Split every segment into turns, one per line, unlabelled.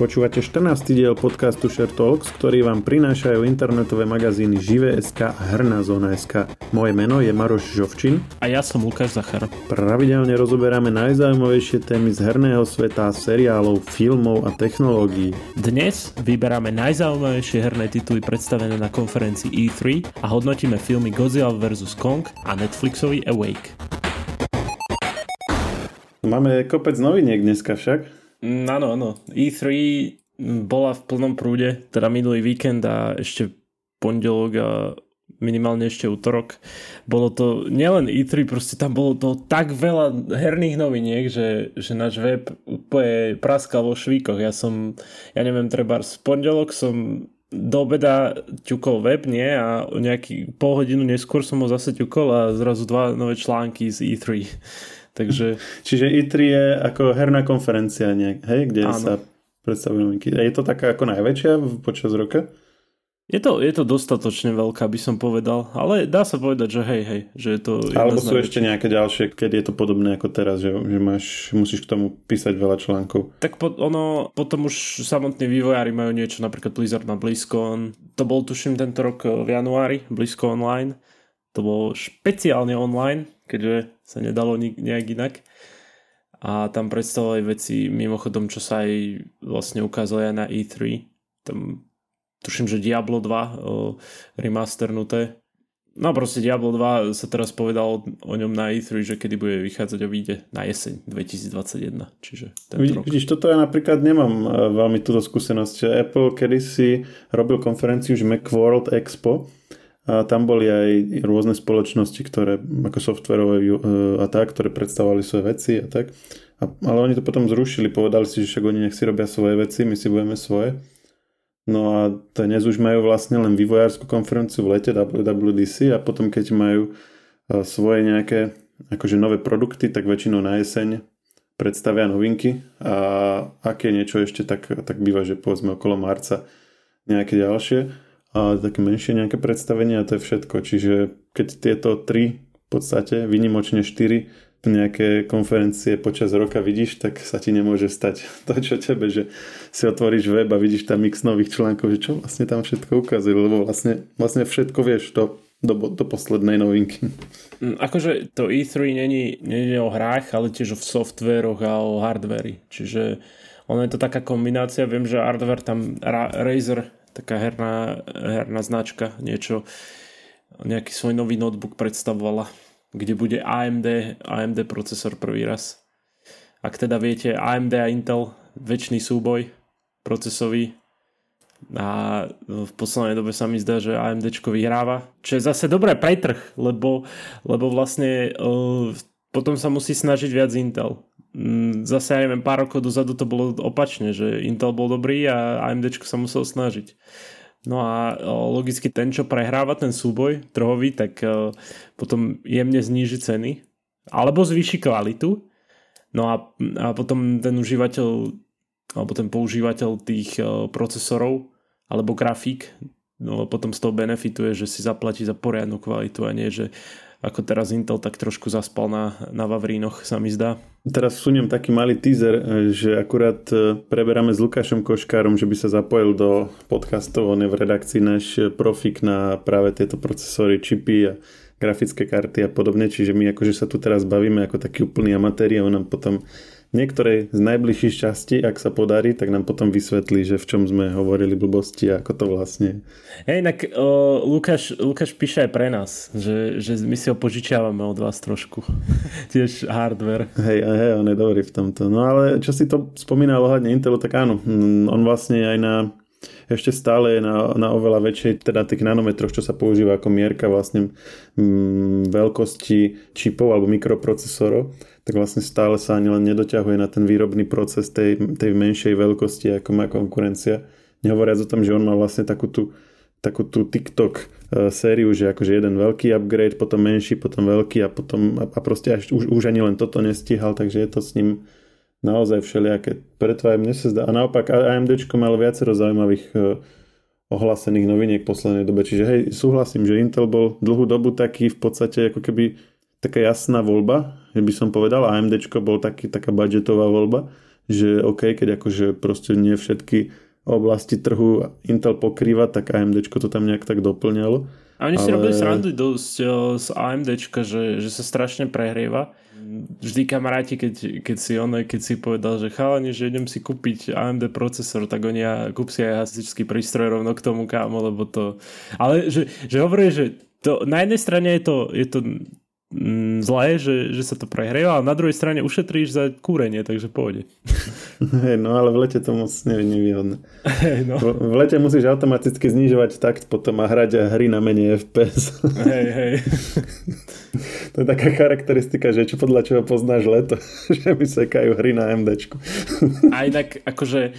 Počúvate 14. diel podcastu Share Talks, ktorý vám prinášajú internetové magazíny Žive.sk a Hrná zóna.sk. Moje meno je Maroš Žovčin.
A ja som Lukáš Zachar.
Pravidelne rozoberáme najzaujímavejšie témy z herného sveta, seriálov, filmov a technológií.
Dnes vyberáme najzaujímavejšie herné tituly predstavené na konferencii E3 a hodnotíme filmy Godzilla vs. Kong a Netflixový Awake.
Máme kopec noviniek dneska však.
Áno, áno. E3 bola v plnom prúde, teda minulý víkend a ešte pondelok a minimálne ešte útorok. Bolo to nielen E3, proste tam bolo to tak veľa herných noviniek, že, že náš web úplne praskal vo švíkoch. Ja som, ja neviem, treba z pondelok som do obeda ťukol web, nie? A nejaký pol hodinu neskôr som ho zase ťukol a zrazu dva nové články z E3. Takže...
Čiže E3 je ako herná konferencia, nejak, hej, kde Áno. sa predstavujú novinky. Je to taká ako najväčšia počas roka?
Je to, je to dostatočne veľká, by som povedal, ale dá sa povedať, že hej, hej, že je to...
Alebo sú ešte nejaké ďalšie, keď je to podobné ako teraz, že, že máš, musíš k tomu písať veľa článkov.
Tak po, ono, potom už samotní vývojári majú niečo, napríklad Blizzard na BlizzCon, to bol tuším tento rok v januári, BlizzCon Online, to bolo špeciálne online, keďže sa nedalo nejak inak. A tam predstavovali veci mimochodom, čo sa aj vlastne ukázali aj na E3. Tam tuším, že Diablo 2 o, remasternuté. No proste Diablo 2 sa teraz povedal o ňom na E3, že kedy bude vychádzať a vyjde na jeseň 2021. Čiže
Vidíš, rok. vidíš, toto ja napríklad nemám e, veľmi túto skúsenosť. Apple kedysi robil konferenciu, že Macworld Expo a tam boli aj rôzne spoločnosti, ktoré ako softverové e, a tak, ktoré predstavovali svoje veci a tak. A, ale oni to potom zrušili, povedali si, že však oni nech si robia svoje veci, my si budeme svoje. No a dnes už majú vlastne len vývojárskú konferenciu v lete WWDC a potom keď majú e, svoje nejaké akože nové produkty, tak väčšinou na jeseň predstavia novinky a aké niečo ešte, tak, tak býva, že povedzme okolo marca nejaké ďalšie a také menšie nejaké predstavenie a to je všetko. Čiže keď tieto tri, v podstate vynimočne štyri nejaké konferencie počas roka vidíš, tak sa ti nemôže stať to, čo tebe, že si otvoríš web a vidíš tam mix nových článkov, že čo vlastne tam všetko ukazuje, lebo vlastne, vlastne všetko vieš to do, do poslednej novinky.
Mm, akože to E3 není, není o hrách, ale tiež o softveroch a o hardveri. Čiže ono je to taká kombinácia, viem, že hardware tam Razer taká herná, herná značka, niečo, nejaký svoj nový notebook predstavovala, kde bude AMD, AMD procesor prvý raz. Ak teda viete, AMD a Intel, väčší súboj procesový a v poslednej dobe sa mi zdá, že AMD vyhráva, čo je zase dobré pre trh, lebo, lebo vlastne uh, potom sa musí snažiť viac Intel zase, ja neviem, pár rokov dozadu to bolo opačne, že Intel bol dobrý a AMD sa musel snažiť. No a logicky ten, čo prehráva ten súboj trhový, tak potom jemne zníži ceny alebo zvýši kvalitu. No a, a potom ten užívateľ alebo ten používateľ tých procesorov alebo grafík no, potom z toho benefituje, že si zaplatí za poriadnu kvalitu a nie, že ako teraz Intel tak trošku zaspal na, na Vavrínoch, sa mi zdá.
Teraz suniem taký malý teaser, že akurát e, preberáme s Lukášom Koškárom, že by sa zapojil do podcastov. On je v redakcii náš profik na práve tieto procesory, čipy a grafické karty a podobne, čiže my akože sa tu teraz bavíme ako taký úplný amatéri a on nám potom niektorej z najbližších častí, ak sa podarí, tak nám potom vysvetlí, že v čom sme hovorili blbosti a ako to vlastne
Hej, inak uh, Lukáš, Lukáš píše aj pre nás, že, že my si ho požičiavame od vás trošku. Tiež hardware.
Hej, hej, on je dobrý v tomto. No ale čo si to spomínal ohľadne Intelu, tak áno, mm, on vlastne aj na ešte stále je na, na oveľa väčšej, teda tých nanometroch, čo sa používa ako mierka vlastne mm, veľkosti čipov alebo mikroprocesorov, tak vlastne stále sa ani len nedoťahuje na ten výrobný proces tej, tej menšej veľkosti, ako má konkurencia. Nehovoriac o tom, že on má vlastne takú tú, takú tú TikTok e, sériu, že akože jeden veľký upgrade, potom menší, potom veľký a potom a proste až, už, už ani len toto nestíhal, takže je to s ním naozaj všelijaké. Preto aj mne sa zdá. A naopak AMD malo viacero zaujímavých e, ohlásených noviniek v poslednej dobe. Čiže hej, súhlasím, že Intel bol dlhú dobu taký v podstate ako keby taká jasná voľba, že by som povedal. AMD bol taký, taká budgetová voľba, že OK, keď akože proste nie všetky oblasti trhu Intel pokrýva, tak AMD to tam nejak tak doplňalo.
A oni ale... si robili srandu dosť z AMD, že, že sa strašne prehrieva. Vždy kamaráti, keď, keď si on, keď si povedal, že chalani, že idem si kúpiť AMD procesor, tak oni ja kúp si aj hasičský prístroj rovno k tomu kámo, lebo to... Ale že, že hovorí, že to, na jednej strane je to, je to zlé, že, že sa to prehrieva, a na druhej strane ušetríš za kúrenie, takže pôjde.
Hey, no ale v lete to moc nie je nevýhodné. Hey, no. v, v lete musíš automaticky znižovať takt potom a hrať hry na menej FPS.
Hej, hej.
to je taká charakteristika, že čo podľa čoho poznáš leto, že mi sekajú hry na MDčku.
a inak akože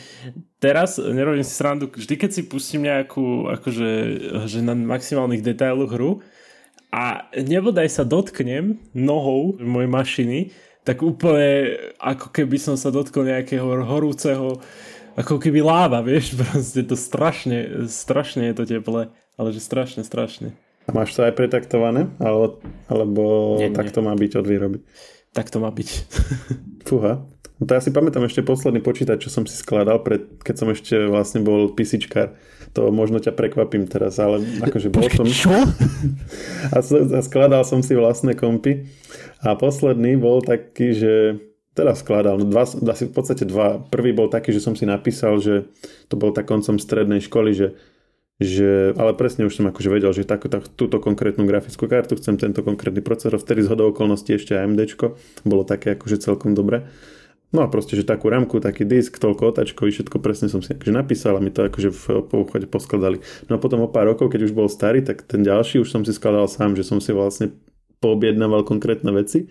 teraz nerobím si srandu, vždy keď si pustím nejakú akože že na maximálnych detailoch hru, a nebodaj sa dotknem nohou mojej mašiny, tak úplne ako keby som sa dotkol nejakého horúceho ako keby láva, vieš, proste to strašne, strašne je to teple, ale že strašne, strašne.
A máš to aj pretaktované? Alebo, alebo nie, tak nie. to má byť od výroby?
Tak to má byť.
Fúha. No to ja si pamätám ešte posledný počítač, čo som si skladal, pred, keď som ešte vlastne bol písičkár. To možno ťa prekvapím teraz, ale akože bol som...
Čo?
a, skladal som si vlastné kompy. A posledný bol taký, že teda skladal, no dva, asi v podstate dva. Prvý bol taký, že som si napísal, že to bol tak koncom strednej školy, že že, ale presne už som akože vedel, že tak, tak, túto konkrétnu grafickú kartu chcem tento konkrétny procesor, vtedy z hodou okolností ešte AMD, bolo také akože celkom dobre. No a proste, že takú ramku, taký disk, toľko otačkový, všetko presne som si akože napísal a mi to akože v pochode poskladali. No a potom o pár rokov, keď už bol starý, tak ten ďalší už som si skladal sám, že som si vlastne poobjednával konkrétne veci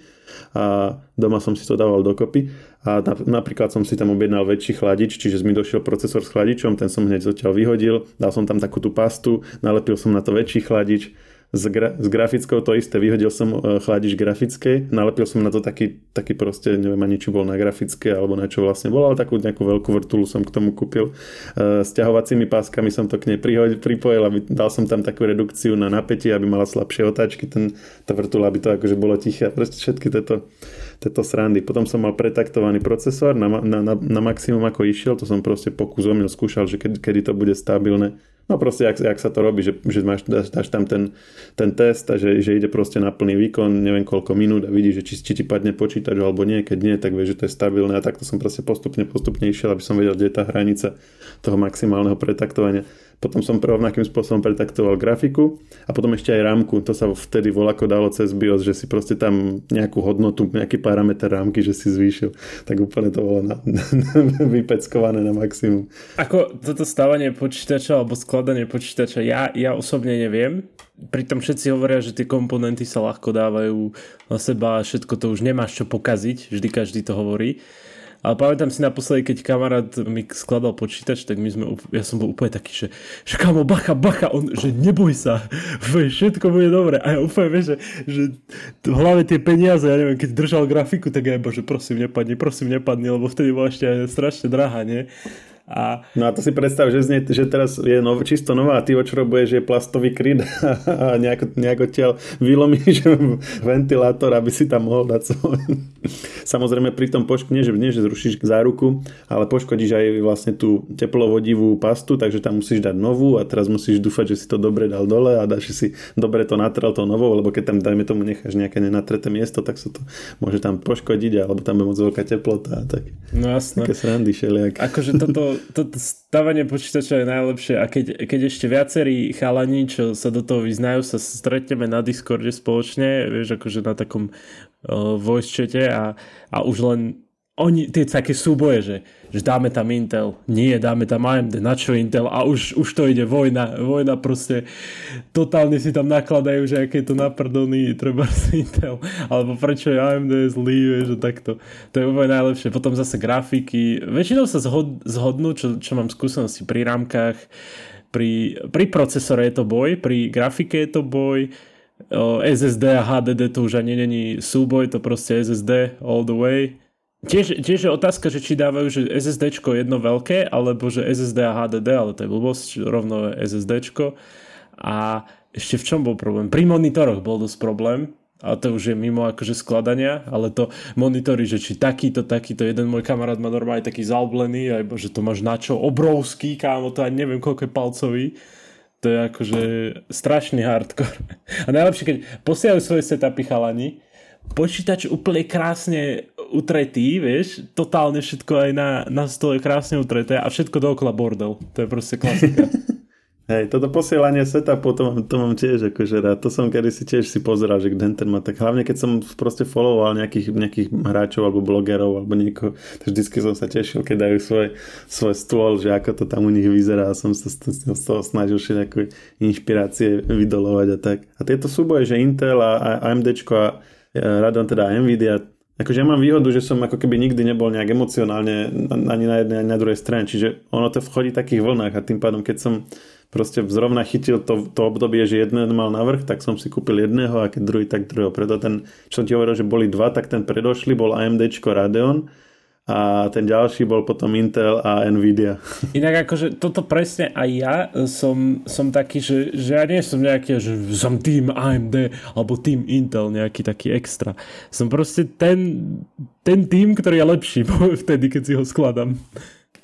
a doma som si to dával dokopy a napríklad som si tam objednal väčší chladič, čiže mi došiel procesor s chladičom, ten som hneď zatiaľ vyhodil, dal som tam takú tú pastu, nalepil som na to väčší chladič, s, gra- s grafickou to isté, vyhodil som e, chladič grafickej, nalepil som na to taký, taký proste, neviem ani či bol na grafické alebo na čo vlastne bol, ale takú nejakú veľkú vrtulu som k tomu kúpil. E, s ťahovacími páskami som to k nej prihodil, pripojil, aby dal som tam takú redukciu na napätie, aby mala slabšie otáčky, ten, tá vrtula, aby to akože bolo tiché. Proste všetky tieto, tieto srandy. Potom som mal pretaktovaný procesor na, na, na, na maximum ako išiel, to som proste pokus omil, skúšal, že kedy, kedy to bude stabilné No proste, jak, jak sa to robí, že, že máš, dáš, dáš tam ten, ten test a že, že ide proste na plný výkon, neviem koľko minút a vidíš, že či, či ti padne počítač alebo nie, keď nie, tak vieš, že to je stabilné a takto som proste postupne, postupne išiel, aby som vedel, kde je tá hranica toho maximálneho pretaktovania. Potom som rovnakým spôsobom pretaktoval grafiku a potom ešte aj rámku. To sa vtedy voľako dalo cez BIOS, že si proste tam nejakú hodnotu, nejaký parameter rámky, že si zvýšil. Tak úplne to bolo na, na, vypeckované na maximum.
Ako toto stávanie počítača alebo skladanie počítača, ja, ja osobne neviem. Pritom všetci hovoria, že tie komponenty sa ľahko dávajú na seba a všetko to už nemáš čo pokaziť. Vždy každý to hovorí. Ale pamätám si naposledy, keď kamarát mi skladal počítač, tak my sme, ja som bol úplne taký, že, že kamo, bacha, bacha, on, že neboj sa, všetko bude dobre. A ja úplne vieš, že, že v hlave tie peniaze, ja neviem, keď držal grafiku, tak ja bože, prosím, nepadni, prosím, nepadni, lebo vtedy bola ešte strašne drahá, nie?
A... No a to si predstav, že, znie, že teraz je nov, čisto nová a ty očrobuješ je plastový kryt a nejako, nejako tiaľ vylomíš ventilátor, aby si tam mohol dať svoj. Samozrejme pri tom pošk- nie, že, nie, že zrušíš záruku, ale poškodíš aj vlastne tú teplovodivú pastu, takže tam musíš dať novú a teraz musíš dúfať, že si to dobre dal dole a dáš si dobre to natrel to novou, lebo keď tam dajme tomu necháš nejaké nenatreté miesto, tak sa to môže tam poškodiť alebo tam je moc veľká teplota a tak.
No jasné.
Také srandy všelijak.
Akože toto to stavanie počítača je najlepšie a keď, keď ešte viacerí chalani, čo sa do toho vyznajú, sa stretneme na Discorde spoločne, vieš, akože na takom uh, voice chate a, a už len oni, tie také súboje, že, že dáme tam Intel, nie, dáme tam AMD, na čo Intel? A už, už to ide vojna, vojna proste. Totálne si tam nakladajú, že aké je to naprdolný treba si Intel, alebo prečo je AMD zlý, že takto, to je úplne najlepšie. Potom zase grafiky, väčšinou sa zhod, zhodnú, čo, čo mám skúsenosti pri rámkach, pri, pri procesore je to boj, pri grafike je to boj, SSD a HDD to už ani není súboj, to proste SSD all the way Tiež, tiež je otázka, že či dávajú že SSD jedno veľké, alebo že SSD a HDD, ale to je blbosť, rovno SSD. A ešte v čom bol problém? Pri monitoroch bol dosť problém. a to už je mimo akože skladania, ale to monitory, že či takýto, takýto, jeden môj kamarát má normálne taký zaoblený, aj že to máš na čo, obrovský, kámo, to ani neviem koľko je palcový. To je akože strašný hardcore. A najlepšie, keď posielajú svoje setupy chalani, počítač úplne krásne utretý, vieš, totálne všetko aj na, na stole krásne utreté a všetko dookola bordel. To je proste klasika.
Hej, toto posielanie setupu, to mám, to mám tiež akože rád. To som kedy si tiež si pozeral, že ten, má tak. Hlavne keď som proste followoval nejakých, nejakých hráčov alebo blogerov alebo niekoho, tak vždycky som sa tešil, keď dajú svoj, svoj stôl, že ako to tam u nich vyzerá a som sa z toho snažil všetko inšpirácie vydolovať a tak. A tieto súboje, že Intel a AMDčko a Radeon, teda Nvidia, Akože ja mám výhodu, že som ako keby nikdy nebol nejak emocionálne ani na jednej, ani na druhej strane, čiže ono to vchodí v takých vlnách a tým pádom, keď som proste zrovna chytil to, to obdobie, že jeden mal navrh, tak som si kúpil jedného a keď druhý, tak druhého. Preto ten, čo som ti hovoril, že boli dva, tak ten predošli bol AMD Radeon a ten ďalší bol potom Intel a Nvidia.
Inak akože toto presne aj ja som, som taký, že, že ja nie som nejaký, že som tým AMD alebo tým Intel nejaký taký extra. Som proste ten, ten tým, ktorý je lepší vtedy, keď si ho skladám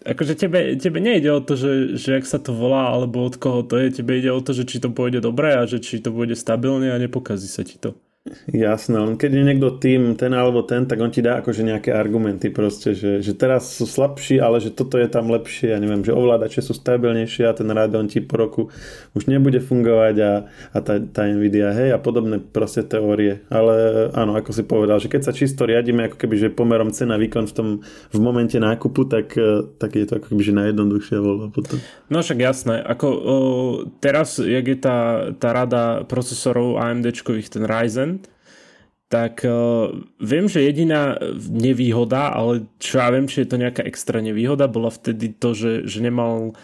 akože tebe, tebe nejde o to, že, že ak sa to volá, alebo od koho to je, tebe ide o to, že či to pôjde dobre a že či to bude stabilne a nepokazí sa ti to.
Jasné, len keď je niekto tým, ten alebo ten, tak on ti dá akože nejaké argumenty proste, že, že teraz sú slabší, ale že toto je tam lepšie, ja neviem, že ovládače sú stabilnejšie a ten Radeon ti po roku už nebude fungovať a, a tá, tá Nvidia, hej, a podobné proste teórie. Ale áno, ako si povedal, že keď sa čisto riadíme ako keby, že pomerom cena výkon v tom v momente nákupu, tak, tak je to ako keby, že najjednoduchšia voľba potom.
No však jasné, ako o, teraz, jak je tá, tá rada procesorov AMDčkových, ten Ryzen, tak uh, viem, že jediná nevýhoda, ale čo ja viem, či je to nejaká extra nevýhoda, bola vtedy to, že, že nemal,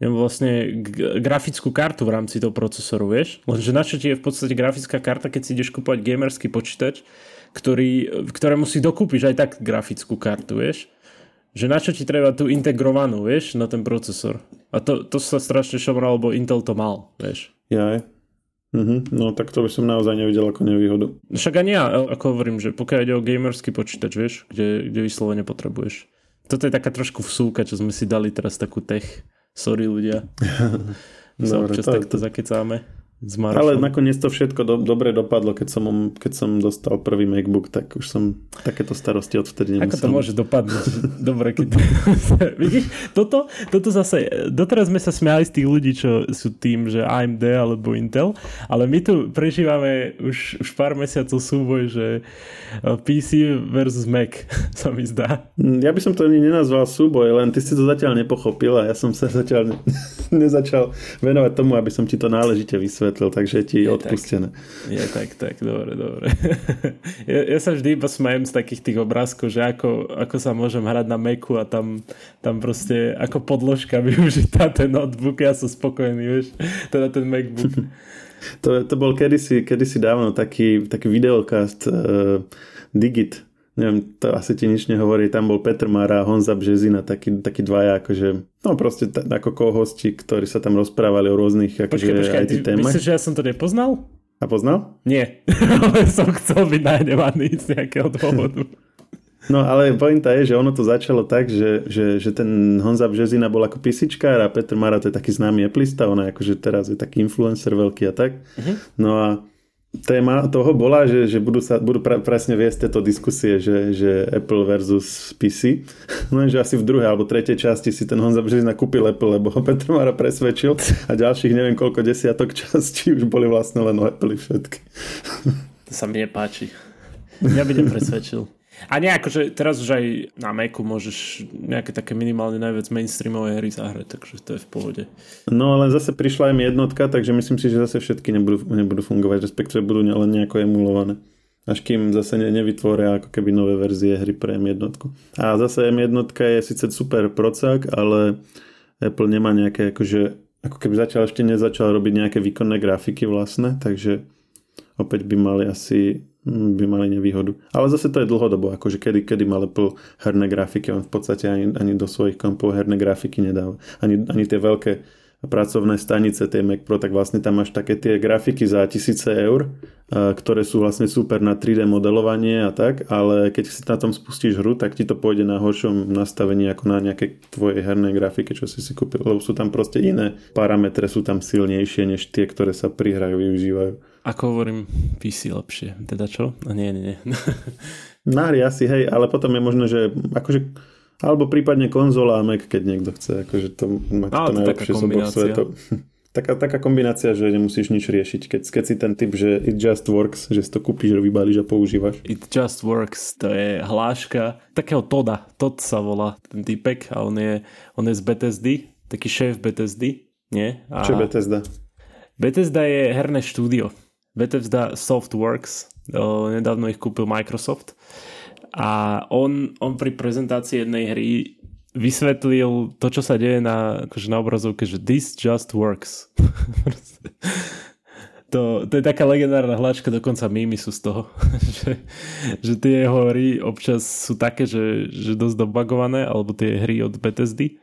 nemal vlastne grafickú kartu v rámci toho procesoru, vieš? Lenže na čo ti je v podstate grafická karta, keď si ideš kúpať gamerský počítač, ktorý, ktorému si dokúpiš aj tak grafickú kartu, vieš? Že na čo ti treba tú integrovanú, vieš, na ten procesor. A to, to sa strašne šomral, lebo Intel to mal, vieš.
Ja, Mm-hmm. No tak to by som naozaj nevidel ako nevýhodu.
Však ani ja, ako hovorím, že pokiaľ ide o gamerský počítač, vieš, kde, kde vyslovene potrebuješ. Toto je taká trošku vsúka, čo sme si dali teraz takú tech. Sorry ľudia. Dobre, občas to, takto to... zakecáme.
Ale nakoniec to všetko do, dobre dopadlo, keď som, keď som dostal prvý MacBook, tak už som takéto starosti odvtedy
nemusel. Ako to môže dopadnúť? dobre, keď... Vidíš, toto, toto zase, doteraz sme sa smiali z tých ľudí, čo sú tým, že AMD alebo Intel, ale my tu prežívame už, už pár mesiacov súboj, že eh, PC versus Mac sa mi zdá.
Ja by som to ani nenazval súboj, len ty si to zatiaľ nepochopil a ja som sa zatiaľ nezačal venovať tomu, aby som ti to náležite vysvetlil vysvetlil, takže ti je odpustené.
Tak. Je tak, tak, dobre, dobre. ja, ja sa vždy iba smajem z takých tých obrázkov, že ako, ako sa môžem hrať na Macu a tam, tam proste ako podložka využitá ten notebook, ja som spokojný, vieš, teda ten MacBook.
to, to bol kedysi, kedysi dávno taký, taký videokast uh, Digit, neviem, to asi ti nič nehovorí, tam bol Petr Mara a Honza Březina, takí, takí dvaja, akože, no proste t- ako kohosti, ktorí sa tam rozprávali o rôznych akože, počkej, počkej, IT témach.
Myslíš, že ja som to nepoznal?
A poznal?
Nie, ale som chcel byť najnevaný z nejakého dôvodu.
No ale pointa je, že ono to začalo tak, že, že, že ten Honza Březina bol ako písičkár a Petr Mara to je taký známy eplista, on je akože teraz je taký influencer veľký a tak. Uh-huh. No a téma toho bola, že, že budú, sa, budú pra, presne viesť tieto diskusie, že, že Apple versus PC. Lenže asi v druhej alebo tretej časti si ten Honza Březina kúpil Apple, lebo ho Petr Mara presvedčil a ďalších neviem koľko desiatok častí už boli vlastne len o Apple všetky.
To sa mi nepáči. Ja by nepresvedčil. A nie, akože teraz už aj na Macu môžeš nejaké také minimálne najviac mainstreamové hry zahrať, takže to je v pohode.
No ale zase prišla im jednotka, takže myslím si, že zase všetky nebudú, nebudú fungovať, respektíve budú len nejako emulované. Až kým zase ne, nevytvoria ako keby nové verzie hry pre M1. A zase M1 je síce super procák, ale Apple nemá nejaké akože ako keby zatiaľ ešte nezačal robiť nejaké výkonné grafiky vlastne, takže opäť by mali asi Hm, by mali nevýhodu. Ale zase to je dlhodobo, akože kedy, kedy mal Apple herné grafiky, on v podstate ani, ani do svojich kompov herné grafiky nedáva. Ani, ani tie veľké pracovné stanice tej Mac Pro, tak vlastne tam máš také tie grafiky za tisíce eur, ktoré sú vlastne super na 3D modelovanie a tak, ale keď si na tom spustíš hru, tak ti to pôjde na horšom nastavení ako na nejaké tvoje herné grafike, čo si si kúpil, lebo sú tam proste iné parametre, sú tam silnejšie než tie, ktoré sa pri hrách využívajú.
Ako hovorím, PC lepšie. Teda čo? No nie, nie, nie.
hry asi, hej, ale potom je možné, že akože alebo prípadne konzola a Mac, keď niekto chce. Akože to mať no, to najlepšie z oboch svetov. Taká, taká kombinácia, že nemusíš nič riešiť. Keď, keď si ten typ, že it just works, že si to kúpiš, vybališ a používaš.
It just works, to je hláška takého Toda. Tod sa volá ten typek a on je, on je z BTSD, taký šéf BTSD. Nie? A...
Čo je Bethesda?
Bethesda je herné štúdio. Bethesda Softworks. O, nedávno ich kúpil Microsoft a on, on pri prezentácii jednej hry vysvetlil to, čo sa deje na, akože na obrazovke, že this just works. to, to je taká legendárna hláčka, dokonca mými sú z toho, že, že tie jeho hry občas sú také, že, že dosť dobagované, alebo tie hry od Bethesdy.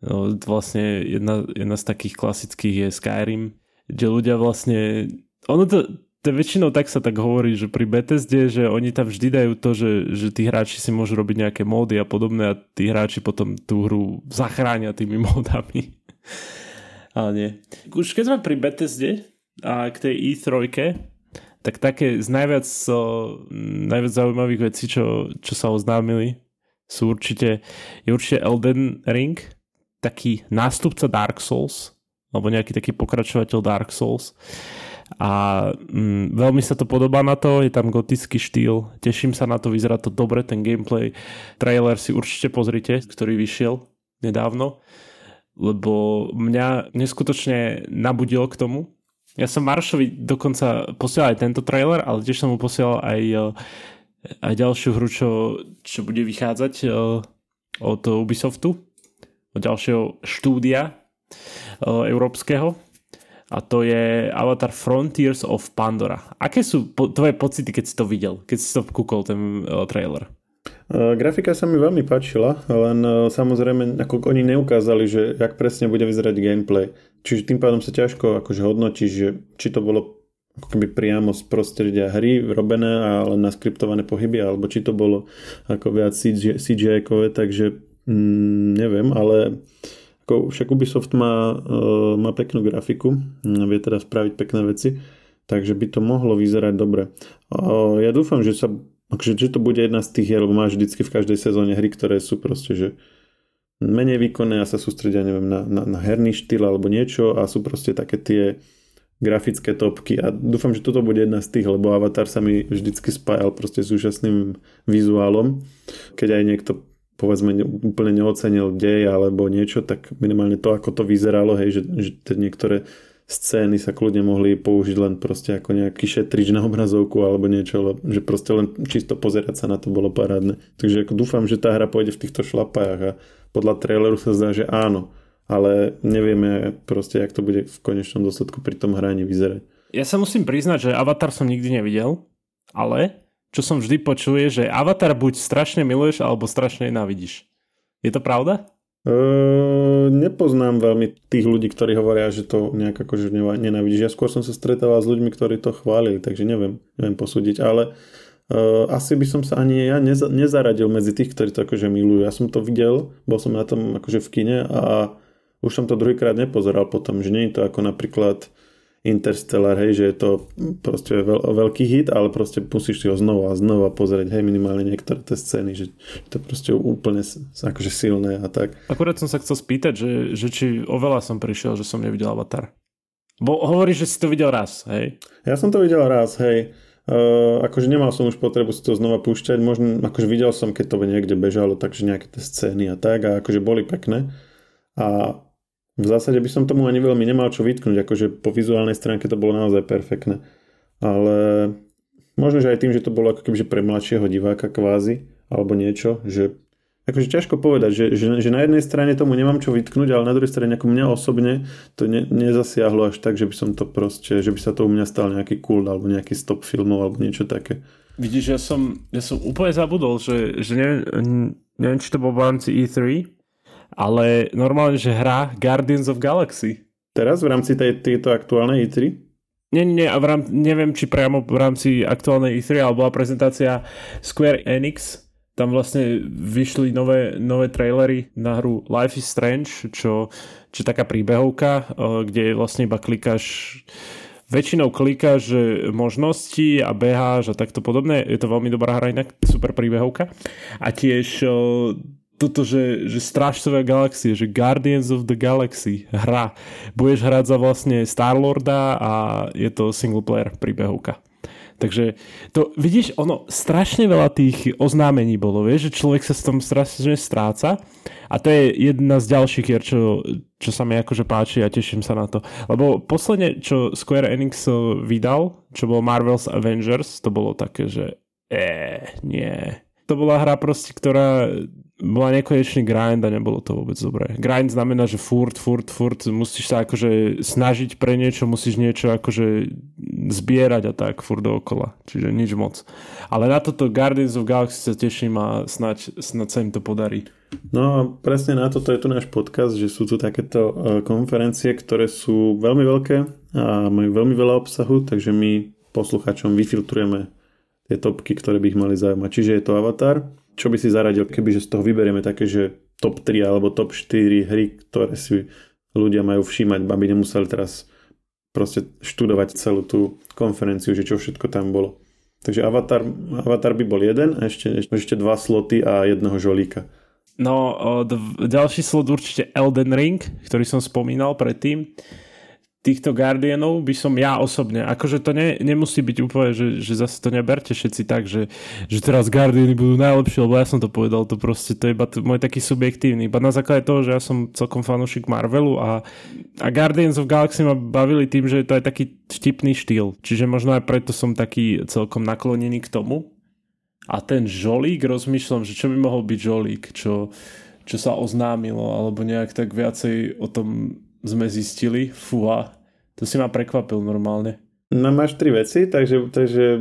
No, vlastne jedna, jedna z takých klasických je Skyrim, kde ľudia vlastne ono to, to väčšinou tak sa tak hovorí, že pri Bethesde, že oni tam vždy dajú to, že, že tí hráči si môžu robiť nejaké módy a podobné a tí hráči potom tú hru zachránia tými módami. Ale nie. Už keď sme pri Bethesde a k tej E3, tak také z najviac, najviac zaujímavých vecí, čo, čo sa oznámili, sú určite, je určite Elden Ring, taký nástupca Dark Souls, alebo nejaký taký pokračovateľ Dark Souls a mm, veľmi sa to podobá na to, je tam gotický štýl, teším sa na to, vyzerá to dobre, ten gameplay. Trailer si určite pozrite, ktorý vyšiel nedávno, lebo mňa neskutočne nabudil k tomu. Ja som Maršovi dokonca posielal aj tento trailer, ale tiež som mu posielal aj, eh, aj ďalšiu hru, čo, čo bude vychádzať eh, od Ubisoftu, od ďalšieho štúdia eh, európskeho a to je Avatar Frontiers of Pandora. Aké sú po, tvoje pocity, keď si to videl, keď si to kúkol ten uh, trailer?
Uh, grafika sa mi veľmi páčila, len uh, samozrejme, ako oni neukázali, že jak presne bude vyzerať gameplay. Čiže tým pádom sa ťažko akože hodnotí, že či to bolo ako keby priamo z prostredia hry robené a len naskriptované pohyby, alebo či to bolo ako viac CGI, CGI-kové, takže mm, neviem, ale uh, ako však Ubisoft má, uh, má peknú grafiku, vie teda spraviť pekné veci, takže by to mohlo vyzerať dobre. Uh, ja dúfam, že sa akože, že to bude jedna z tých hier, lebo máš vždycky v každej sezóne hry, ktoré sú proste, že menej výkonné a sa sústredia, neviem, na, na, na herný štýl alebo niečo a sú proste také tie grafické topky a dúfam, že toto bude jedna z tých, lebo Avatar sa mi vždycky spájal proste s úžasným vizuálom. Keď aj niekto povedzme úplne neocenil dej alebo niečo, tak minimálne to, ako to vyzeralo, hej, že, že tie niektoré scény sa kľudne mohli použiť len proste ako nejaký šetrič na obrazovku alebo niečo, že proste len čisto pozerať sa na to bolo parádne. Takže ako dúfam, že tá hra pôjde v týchto šlapách a podľa traileru sa zdá, že áno, ale nevieme proste, jak to bude v konečnom dôsledku pri tom hraní vyzerať.
Ja sa musím priznať, že Avatar som nikdy nevidel, ale čo som vždy počuje, že Avatar buď strašne miluješ, alebo strašne nenávidíš. Je to pravda?
Uh, nepoznám veľmi tých ľudí, ktorí hovoria, že to nejak akože nenávidíš. Ja skôr som sa stretával s ľuďmi, ktorí to chválili, takže neviem, neviem posúdiť, ale uh, asi by som sa ani ja neza, nezaradil medzi tých, ktorí to akože milujú. Ja som to videl, bol som na tom akože v kine a už som to druhýkrát nepozeral potom, že nie je to ako napríklad Interstellar, hej, že je to proste veľ, veľký hit, ale proste musíš si ho znova a znova pozrieť, hej, minimálne niektoré tie scény, že to proste úplne akože silné a tak.
Akurát som sa chcel spýtať, že, že či oveľa som prišiel, že som nevidel Avatar. Bo hovoríš, že si to videl raz, hej?
Ja som to videl raz, hej. Uh, akože nemal som už potrebu si to znova púšťať, možno akože videl som, keď to niekde bežalo, takže nejaké tie scény a tak a akože boli pekné. A v zásade by som tomu ani veľmi nemal čo vytknúť, akože po vizuálnej stránke to bolo naozaj perfektné. Ale možno, že aj tým, že to bolo ako keby pre mladšieho diváka kvázi, alebo niečo, že akože ťažko povedať, že, že, že na jednej strane tomu nemám čo vytknúť, ale na druhej strane ako mňa osobne to ne, nezasiahlo až tak, že by som to proste, že by sa to u mňa stal nejaký cool alebo nejaký stop filmov alebo niečo také.
Vidíš, ja som, ja som úplne zabudol, že, že neviem, neviem, či to bol v rámci E3, ale normálne, že hra Guardians of Galaxy.
Teraz v rámci tej, tejto aktuálnej E3?
Nie, nie, a v rám, neviem, či priamo v rámci aktuálnej E3, ale bola prezentácia Square Enix, tam vlastne vyšli nové, nové trailery na hru Life is Strange, čo, čo je taká príbehovka, eh, kde vlastne iba klikáš väčšinou klikáš možnosti a beháš a takto podobné. Je to veľmi dobrá hra inak, super príbehovka. A tiež eh, toto, že, že strážcové galaxie, že Guardians of the Galaxy hra. Budeš hrať za vlastne Star-Lorda a je to single player príbehovka. Takže to, vidíš, ono, strašne veľa tých oznámení bolo, vieš, že človek sa s tom strašne stráca a to je jedna z ďalších hier, čo, čo sa mi akože páči a teším sa na to. Lebo posledne, čo Square Enix vydal, čo bolo Marvel's Avengers, to bolo také, že eh, nie. To bola hra proste, ktorá bola nekonečný grind a nebolo to vôbec dobré. Grind znamená, že furt, furt, furt musíš sa akože snažiť pre niečo, musíš niečo akože zbierať a tak furt dookola. Čiže nič moc. Ale na toto Guardians of Galaxy sa teším a snať, snať sa im to podarí.
No presne na toto je tu náš podcast, že sú tu takéto e, konferencie, ktoré sú veľmi veľké a majú veľmi veľa obsahu, takže my poslucháčom vyfiltrujeme tie topky, ktoré by ich mali zaujímať. Čiže je to Avatar, čo by si zaradil, kebyže z toho vyberieme také, že top 3 alebo top 4 hry, ktoré si ľudia majú všímať, aby nemuseli teraz proste študovať celú tú konferenciu, že čo všetko tam bolo. Takže Avatar, Avatar by bol jeden a ešte, ešte dva sloty a jedného žolíka.
No, ďalší slot určite Elden Ring, ktorý som spomínal predtým týchto Guardianov by som ja osobne, akože to ne, nemusí byť úplne, že, že zase to neberte všetci tak, že, že teraz Guardiany budú najlepšie, lebo ja som to povedal, to proste to je iba t- môj taký subjektívny, iba na základe toho, že ja som celkom fanúšik Marvelu a, a Guardians of Galaxy ma bavili tým, že to je taký vtipný štýl, čiže možno aj preto som taký celkom naklonený k tomu. A ten žolík, rozmýšľam, že čo by mohol byť žolík, čo, čo sa oznámilo, alebo nejak tak viacej o tom sme zistili. Fúha, to si ma prekvapil normálne.
No máš tri veci, takže, takže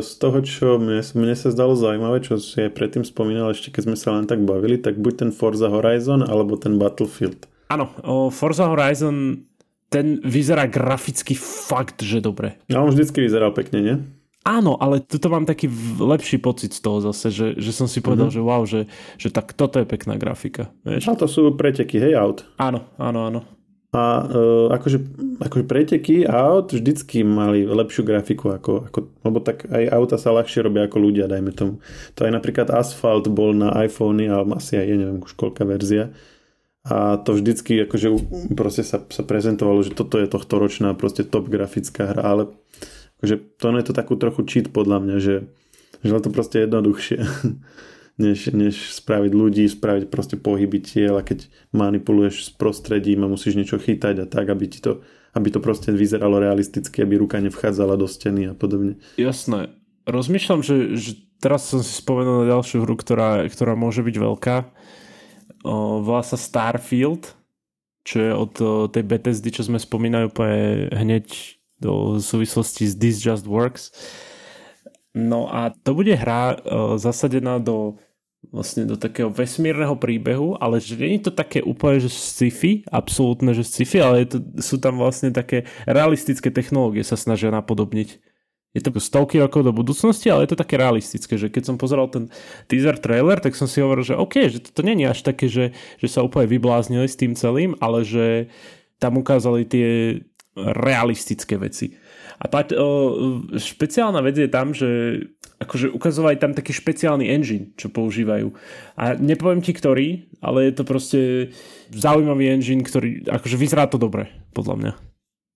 z toho, čo mne, mne sa zdalo zaujímavé, čo si aj predtým spomínal, ešte keď sme sa len tak bavili, tak buď ten Forza Horizon, alebo ten Battlefield.
Áno, Forza Horizon, ten vyzerá graficky fakt, že dobre.
A on vždycky vyzeral pekne, nie?
Áno, ale tuto mám taký lepší pocit z toho zase, že, že som si povedal, mm-hmm. že wow, že, že tak toto je pekná grafika. Vieš?
A to sú preteky, hej, aut.
Áno, áno, áno.
A uh, akože, akože preteky aut vždycky mali lepšiu grafiku ako, ako, lebo tak aj auta sa ľahšie robia ako ľudia, dajme tomu. To aj napríklad Asphalt bol na iPhone, ale asi aj je, neviem už koľká verzia. A to vždycky akože proste sa, sa prezentovalo, že toto je tohto ročná proste top grafická hra, ale akože to je to takú trochu cheat podľa mňa, že, že to proste jednoduchšie. než, než spraviť ľudí, spraviť proste pohyby tiel a keď manipuluješ s prostredím a musíš niečo chytať a tak, aby ti to, aby to proste vyzeralo realisticky, aby ruka nevchádzala do steny a podobne.
Jasné. Rozmýšľam, že, že teraz som si spomenul na ďalšiu hru, ktorá, ktorá môže byť veľká. O, volá sa Starfield, čo je od o, tej Bethesdy, čo sme spomínali úplne hneď do súvislosti s This Just Works. No a to bude hra o, zasadená do vlastne do takého vesmírneho príbehu, ale že nie je to také úplne, že sci-fi, absolútne, že sci-fi, ale to, sú tam vlastne také realistické technológie sa snažia napodobniť. Je to stovky rokov do budúcnosti, ale je to také realistické, že keď som pozeral ten teaser trailer, tak som si hovoril, že OK, že toto nie je až také, že, že sa úplne vybláznili s tým celým, ale že tam ukázali tie realistické veci. A tá, o, špeciálna vec je tam, že akože ukazovali tam taký špeciálny engine, čo používajú. A nepoviem ti ktorý, ale je to proste zaujímavý engine, ktorý, akože vyzerá to dobre, podľa mňa.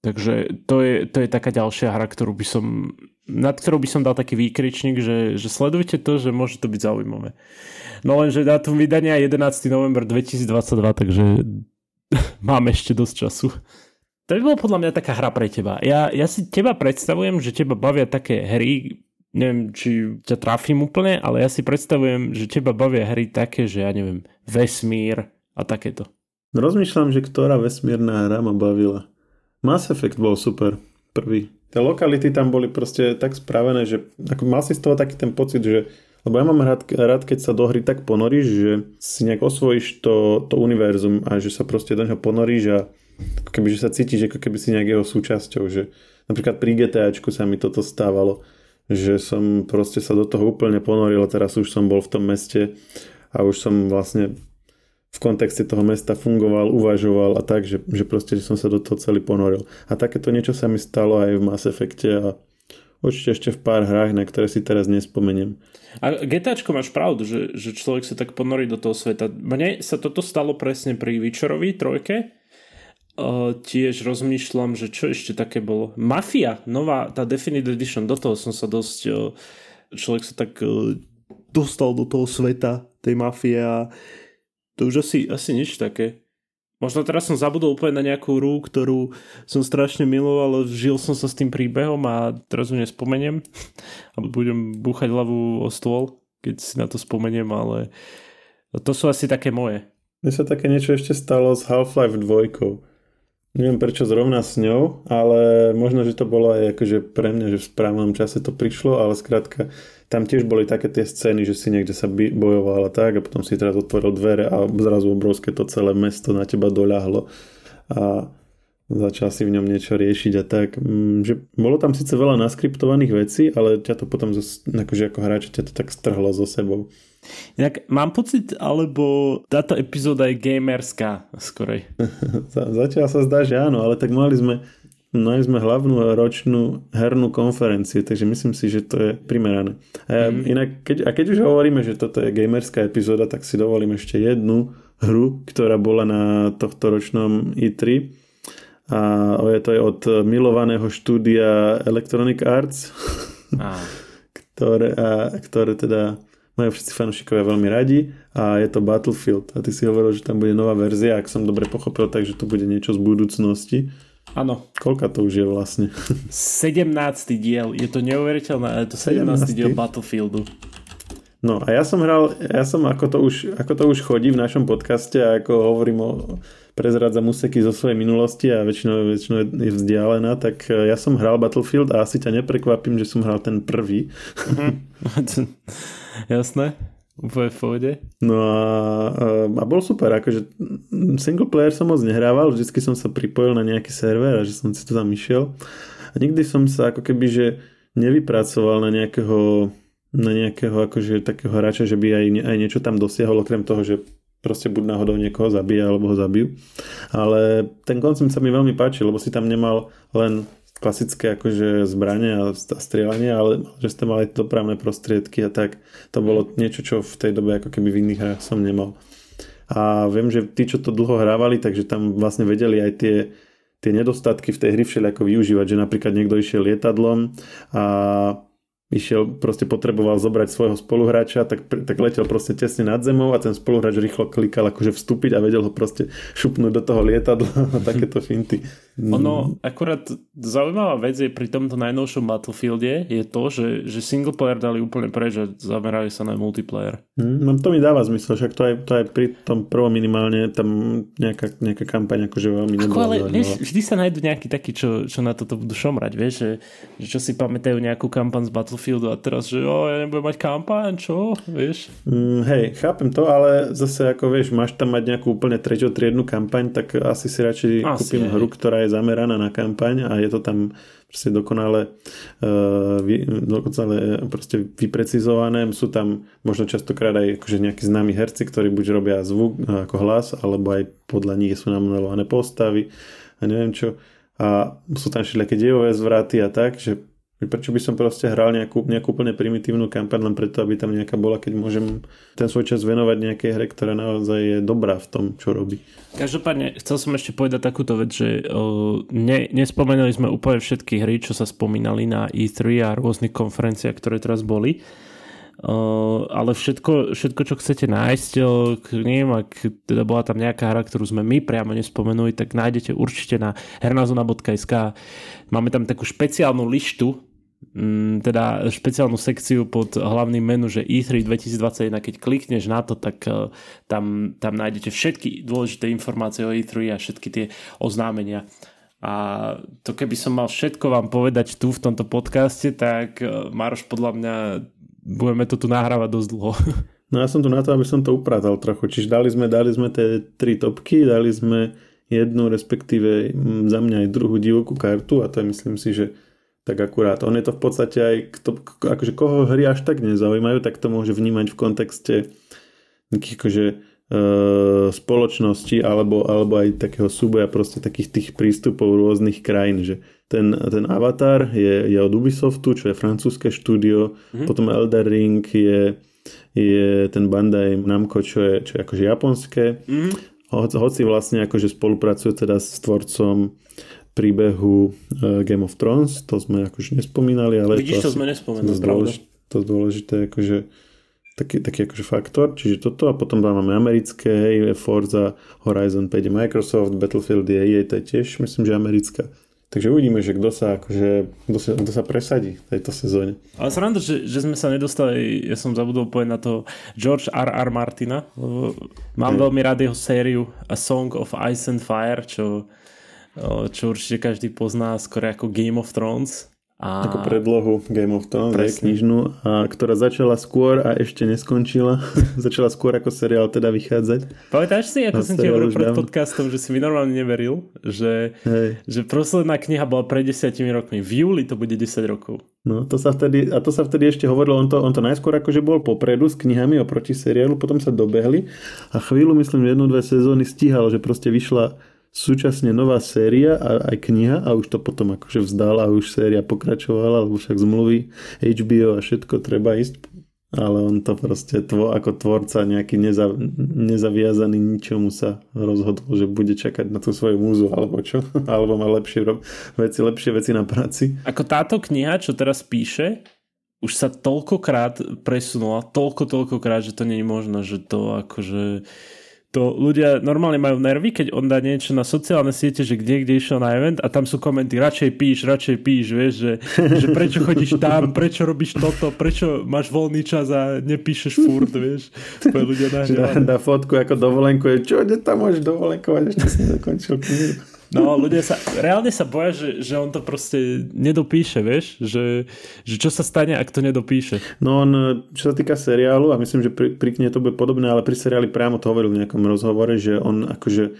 Takže to je, to je taká ďalšia hra, ktorú by som, nad ktorou by som dal taký výkričník, že, že sledujte to, že môže to byť zaujímavé. No lenže dátum vydania 11. november 2022, takže máme ešte dosť času. To by bolo podľa mňa taká hra pre teba. Ja, ja si teba predstavujem, že teba bavia také hry, neviem, či ťa trafím úplne, ale ja si predstavujem, že teba bavia hry také, že ja neviem, vesmír a takéto.
Rozmýšľam, že ktorá vesmírna hra ma bavila. Mass Effect bol super, prvý. Tie lokality tam boli proste tak spravené, že ako mal si z toho taký ten pocit, že lebo ja mám rád, rád, keď sa do hry tak ponoríš, že si nejak osvojíš to, to univerzum a že sa proste do neho ponoríš a keby, že sa cítiš, ako keby si nejak súčasťou, že napríklad pri GTAčku sa mi toto stávalo, že som proste sa do toho úplne ponoril a teraz už som bol v tom meste a už som vlastne v kontexte toho mesta fungoval, uvažoval a tak, že, že proste že som sa do toho celý ponoril. A takéto niečo sa mi stalo aj v Mass Effecte a určite ešte v pár hrách, na ktoré si teraz nespomeniem.
A GTAčko máš pravdu, že, že človek sa tak ponorí do toho sveta. Mne sa toto stalo presne pri Witcherovi trojke. Uh, tiež rozmýšľam, že čo ešte také bolo. Mafia, nová, tá Definitive Edition, do toho som sa dosť... Uh, človek sa tak uh, dostal do toho sveta tej mafie a to už asi, asi nič také. Možno teraz som zabudol úplne na nejakú hru, ktorú som strašne miloval, ale žil som sa s tým príbehom a teraz ju nespomeniem. A budem búchať hlavu o stôl, keď si na to spomeniem, ale to sú asi také moje.
Mne sa také niečo ešte stalo s Half-Life 2. Neviem prečo zrovna s ňou, ale možno, že to bolo aj akože pre mňa, že v správnom čase to prišlo, ale skrátka tam tiež boli také tie scény, že si niekde sa bojoval a tak a potom si teraz otvoril dvere a zrazu obrovské to celé mesto na teba doľahlo a začal si v ňom niečo riešiť a tak. Mm, že bolo tam síce veľa naskriptovaných vecí, ale ťa to potom akože ako hráč ťa to tak strhlo so sebou.
Inak mám pocit, alebo táto epizóda je gamerská skorej.
Zatiaľ sa zdá, že áno, ale tak mali sme, mali sme hlavnú ročnú hernú konferenciu, takže myslím si, že to je primerané. A, mm. inak, keď, a keď už hovoríme, že toto je gamerská epizóda, tak si dovolím ešte jednu hru, ktorá bola na tohto ročnom E3 a je to je od milovaného štúdia Electronic Arts, ah. ktoré, a, ktoré teda majú všetci fanúšikovia veľmi radi a je to Battlefield. A ty si hovoril, že tam bude nová verzia, ak som dobre pochopil, takže to bude niečo z budúcnosti.
Áno.
Koľka to už je vlastne?
17. diel. Je to neuveriteľné, ale je to 17. 17. diel Battlefieldu.
No a ja som hral, ja som ako to už, ako to už chodí v našom podcaste a ako hovorím o prezrádzam úseky zo svojej minulosti a väčšinou, väčšinou je vzdialená, tak e, ja som hral Battlefield a asi ťa neprekvapím, že som hral ten prvý.
Mm-hmm. Jasné. Úplne v pohode.
No a, a bol super, akože single player som moc nehrával, vždycky som sa pripojil na nejaký server a že som si to tam išiel. A nikdy som sa ako keby, že nevypracoval na nejakého na nejakého akože takého hráča, že by aj, aj niečo tam dosiahol, okrem toho, že proste buď náhodou niekoho zabíja alebo ho zabijú. Ale ten koncept sa mi veľmi páči, lebo si tam nemal len klasické akože zbranie a strieľanie, ale že ste mali dopravné prostriedky a tak. To bolo niečo, čo v tej dobe ako keby v iných hrách som nemal. A viem, že tí, čo to dlho hrávali, takže tam vlastne vedeli aj tie, tie nedostatky v tej hry všelijako využívať, že napríklad niekto išiel lietadlom a išiel, proste potreboval zobrať svojho spoluhráča, tak, tak letel proste tesne nad zemou a ten spoluhráč rýchlo klikal akože vstúpiť a vedel ho proste šupnúť do toho lietadla a takéto finty.
Ono, akurát zaujímavá vec je pri tomto najnovšom Battlefielde je to, že, že single player dali úplne preč a zamerajú sa na multiplayer.
Mm, no to mi dáva zmysel, však to aj, to aj pri tom prvom minimálne tam nejaká, nejaká kampaň akože veľmi
Ako, ale vieš, vždy sa nájdú nejakí takí, čo, čo na toto budú šomrať, vieš, že, že čo si pamätajú nejakú kampaň z Battlefield Battlefieldu a teraz, že jo, ja nebudem mať kampaň, čo, vieš?
Mm, hej, chápem to, ale zase ako vieš, máš tam mať nejakú úplne treťotriednu kampaň, tak asi si radšej asi, kúpim hej. hru, ktorá je zameraná na kampaň a je to tam proste dokonale, vy, dokonale proste vyprecizované. Sú tam možno častokrát aj akože nejakí známi herci, ktorí buď robia zvuk eh, ako hlas, alebo aj podľa nich sú namodelované postavy a neviem čo. A sú tam všelijaké dejové zvraty a tak, že Prečo by som proste hral nejakú, nejakú úplne primitívnu kampaň len preto, aby tam nejaká bola, keď môžem ten svoj čas venovať nejakej hre, ktorá naozaj je dobrá v tom, čo robí.
Každopádne, chcel som ešte povedať takúto vec, že uh, ne, nespomenuli sme úplne všetky hry, čo sa spomínali na E3 a rôznych konferenciách, ktoré teraz boli. Uh, ale všetko, všetko, čo chcete nájsť uh, ním, ak teda bola tam nejaká hra, ktorú sme my priamo nespomenuli, tak nájdete určite na hernazona.sk. Máme tam takú špeciálnu lištu teda špeciálnu sekciu pod hlavným menu, že E3 2021, keď klikneš na to, tak uh, tam, tam nájdete všetky dôležité informácie o E3 a všetky tie oznámenia. A to keby som mal všetko vám povedať tu v tomto podcaste, tak uh, Maroš podľa mňa budeme to tu nahrávať dosť dlho.
No ja som tu na to, aby som to upratal trochu. Čiže dali sme, dali sme tie tri topky, dali sme jednu, respektíve za mňa aj druhú divokú kartu a to je myslím si, že tak akurát. On je to v podstate aj, kto, akože koho hry až tak nezaujímajú, tak to môže vnímať v kontexte nejakých akože e, spoločnosti alebo, alebo aj takého súboja proste takých tých prístupov rôznych krajín, že ten, ten Avatar je, je od Ubisoftu, čo je francúzske štúdio, mm-hmm. potom Elder Ring je, je ten Bandai Namco, čo je, čo je akože japonské. Mm-hmm hoci vlastne akože spolupracuje teda s tvorcom príbehu uh, Game of Thrones, to sme akože nespomínali, ale
Vidíš, to, to sme nespomínali, to dôležité,
to dôležité akože taký, taký akože faktor, čiže toto a potom tam máme americké, hej, Forza, Horizon 5 Microsoft, Battlefield je EA, to je tiež myslím, že americká. Takže uvidíme, že kto sa, akože, kto sa, kto sa presadí v tejto sezóne.
Ale sranda, že, že sme sa nedostali, ja som zabudol povedať na to George R. R. Martina. Mám hmm. veľmi rád jeho sériu A Song of Ice and Fire, čo, čo určite každý pozná skôr ako Game of Thrones.
A... Ako predlohu Game of Thrones, aj knižnú, a ktorá začala skôr a ešte neskončila. začala skôr ako seriál teda vychádzať.
Pamätáš si, ako som ti hovoril pred podcastom, že si mi normálne neveril, že, že posledná kniha bola pred desiatimi rokmi. V júli to bude 10 rokov.
No, to sa vtedy, a to sa vtedy ešte hovorilo, on to, on to najskôr akože bol popredu s knihami oproti seriálu, potom sa dobehli a chvíľu, myslím, jednu, dve sezóny stíhal, že proste vyšla súčasne nová séria a aj kniha a už to potom akože vzdal a už séria pokračovala, lebo však zmluvy HBO a všetko treba ísť ale on to proste tvo, ako tvorca nejaký neza, nezaviazaný ničomu sa rozhodol, že bude čakať na tú svoju múzu alebo čo, alebo má lepšie veci, lepšie veci na práci.
Ako táto kniha, čo teraz píše, už sa toľkokrát presunula, toľko, toľkokrát, že to nie je možno, že to akože to ľudia normálne majú nervy, keď on dá niečo na sociálne siete, že kde, kde išiel na event a tam sú komenty, radšej píš, radšej píš, vieš, že, že prečo chodíš tam, prečo robíš toto, prečo máš voľný čas a nepíšeš furt, vieš. To ľudia
dá, dá fotku ako dovolenku, čo, kde tam môžeš dovolenkovať, ešte si nedokončil knihu.
No, ľudia sa, reálne sa boja, že, že on to proste nedopíše, vieš, že, že čo sa stane, ak to nedopíše.
No on, čo sa týka seriálu, a myslím, že pri, pri knihe to bude podobné, ale pri seriáli priamo to hovoril v nejakom rozhovore, že on akože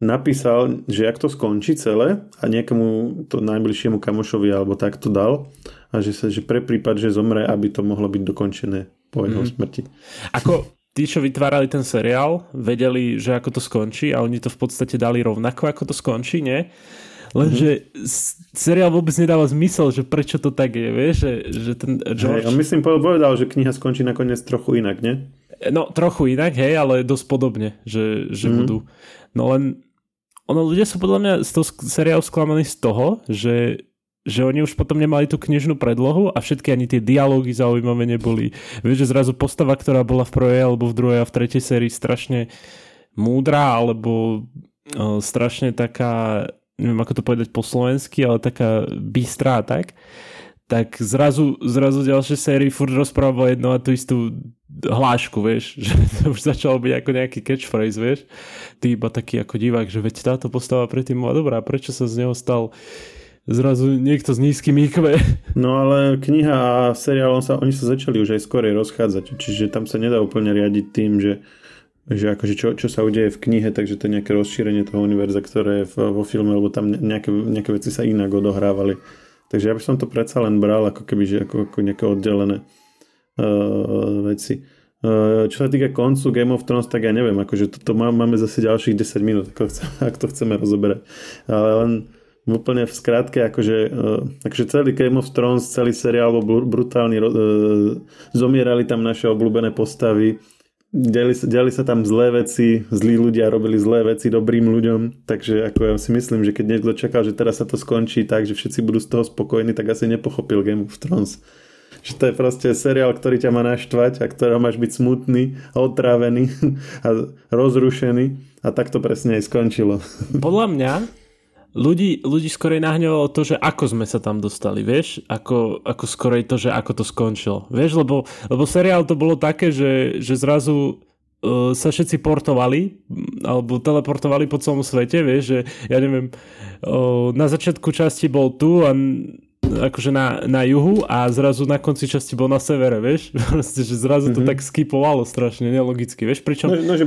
napísal, že ak to skončí celé a niekomu to najbližšiemu kamošovi alebo tak to dal a že sa, že pre prípad, že zomre, aby to mohlo byť dokončené po jeho mm-hmm. smrti.
Ako tí, čo vytvárali ten seriál, vedeli, že ako to skončí a oni to v podstate dali rovnako, ako to skončí, nie? Lenže mm-hmm. seriál vôbec nedáva zmysel, že prečo to tak je, vieš, že, že ten George...
On myslím povedal, že kniha skončí nakoniec trochu inak, nie?
No, trochu inak, hej, ale dosť podobne, že, že mm-hmm. budú. No len ono, ľudia sú podľa mňa z toho seriálu sklamaní z toho, že že oni už potom nemali tú knižnú predlohu a všetky ani tie dialógy zaujímavé neboli. Vieš, že zrazu postava, ktorá bola v prvej alebo v druhej a v tretej sérii strašne múdra alebo o, strašne taká, neviem ako to povedať po slovensky, ale taká bystrá, tak? tak zrazu, zrazu ďalšie sérii furt rozprával jedno a tú istú hlášku, vieš, že to už začalo byť ako nejaký catchphrase, vieš. Ty iba taký ako divák, že veď táto postava predtým bola dobrá, prečo sa z neho stal zrazu niekto s nízkym IQ.
No ale kniha a seriál, sa, oni sa začali už aj skorej rozchádzať, čiže tam sa nedá úplne riadiť tým, že, že akože čo, čo sa udeje v knihe, takže to je nejaké rozšírenie toho univerza, ktoré je vo filme, lebo tam nejaké, nejaké veci sa inak odohrávali. Takže ja by som to predsa len bral ako keby, že ako, ako nejaké oddelené uh, veci. Uh, čo sa týka koncu Game of Thrones, tak ja neviem, akože toto má, máme zase ďalších 10 minút, ak to chceme rozoberať. Ale len úplne v skratke, akože, uh, akože celý Game of Thrones, celý seriál bol brutálny, uh, zomierali tam naše obľúbené postavy, diali, diali sa tam zlé veci, zlí ľudia robili zlé veci dobrým ľuďom, takže ako ja si myslím, že keď niekto čakal, že teraz sa to skončí tak, že všetci budú z toho spokojní, tak asi nepochopil Game of Thrones. Že to je proste seriál, ktorý ťa má naštvať a ktorého máš byť smutný otrávený a rozrušený a tak to presne aj skončilo.
Podľa mňa ľudí, ľudí skorej nahňovalo to, že ako sme sa tam dostali, vieš, ako, ako skorej to, že ako to skončilo, vieš, lebo, lebo seriál to bolo také, že, že zrazu uh, sa všetci portovali, alebo teleportovali po celom svete, vieš, že ja neviem, uh, na začiatku časti bol tu a akože na, na juhu a zrazu na konci časti bol na severe, vieš? Proste, že zrazu mm-hmm. to mhm. tak skipovalo strašne nelogicky, vieš? Pričom...
No, no že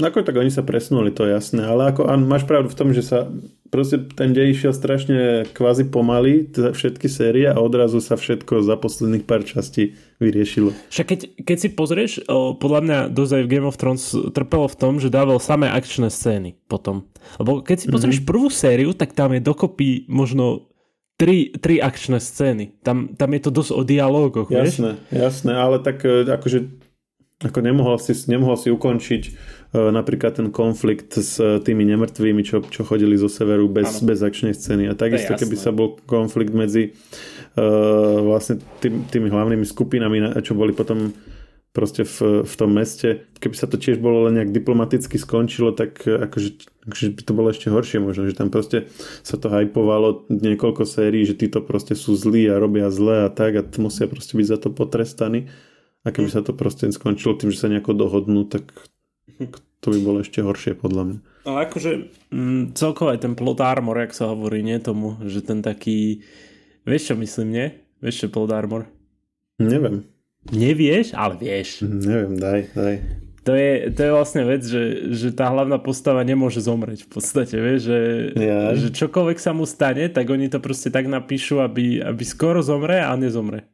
ako tak oni sa presunuli, to je jasné, ale ako, máš pravdu v tom, že sa proste ten dej išiel strašne kvázi pomaly, teda všetky série a odrazu sa všetko za posledných pár častí vyriešilo.
Však keď, keď si pozrieš, o, podľa mňa dosť aj v Game of Thrones trpelo v tom, že dával samé akčné scény potom. Lebo keď si pozrieš mm-hmm. prvú sériu, tak tam je dokopy možno tri, tri akčné scény. Tam, tam je to dosť o dialógoch,
Jasné, vieš? jasné, ale tak e, akože ako nemohol si, nemohol si ukončiť napríklad ten konflikt s uh, tými nemrtvými, čo, čo chodili zo severu bez, bez akčnej scény. A takisto, keby sa bol konflikt medzi uh, vlastne tým, tými hlavnými skupinami, čo boli potom proste v, v tom meste. Keby sa to tiež bolo len nejak diplomaticky skončilo, tak e, akože, akože by to bolo ešte horšie možno, že tam proste sa to hypovalo niekoľko sérií, že títo proste sú zlí a robia zle a tak a musia proste byť za to potrestaní. A keby sa to proste skončilo tým, že sa nejako dohodnú, tak to by bolo ešte horšie podľa mňa.
No akože mm, celkovo aj ten plot armor, jak sa hovorí, nie tomu, že ten taký, vieš čo myslím, nie? Vieš čo plot armor?
Neviem.
Nevieš, ale vieš.
Neviem, daj, daj.
To je, to je vlastne vec, že, že tá hlavná postava nemôže zomrieť v podstate, vieš, že, ja. že čokoľvek sa mu stane, tak oni to proste tak napíšu, aby, aby skoro zomre a nezomre.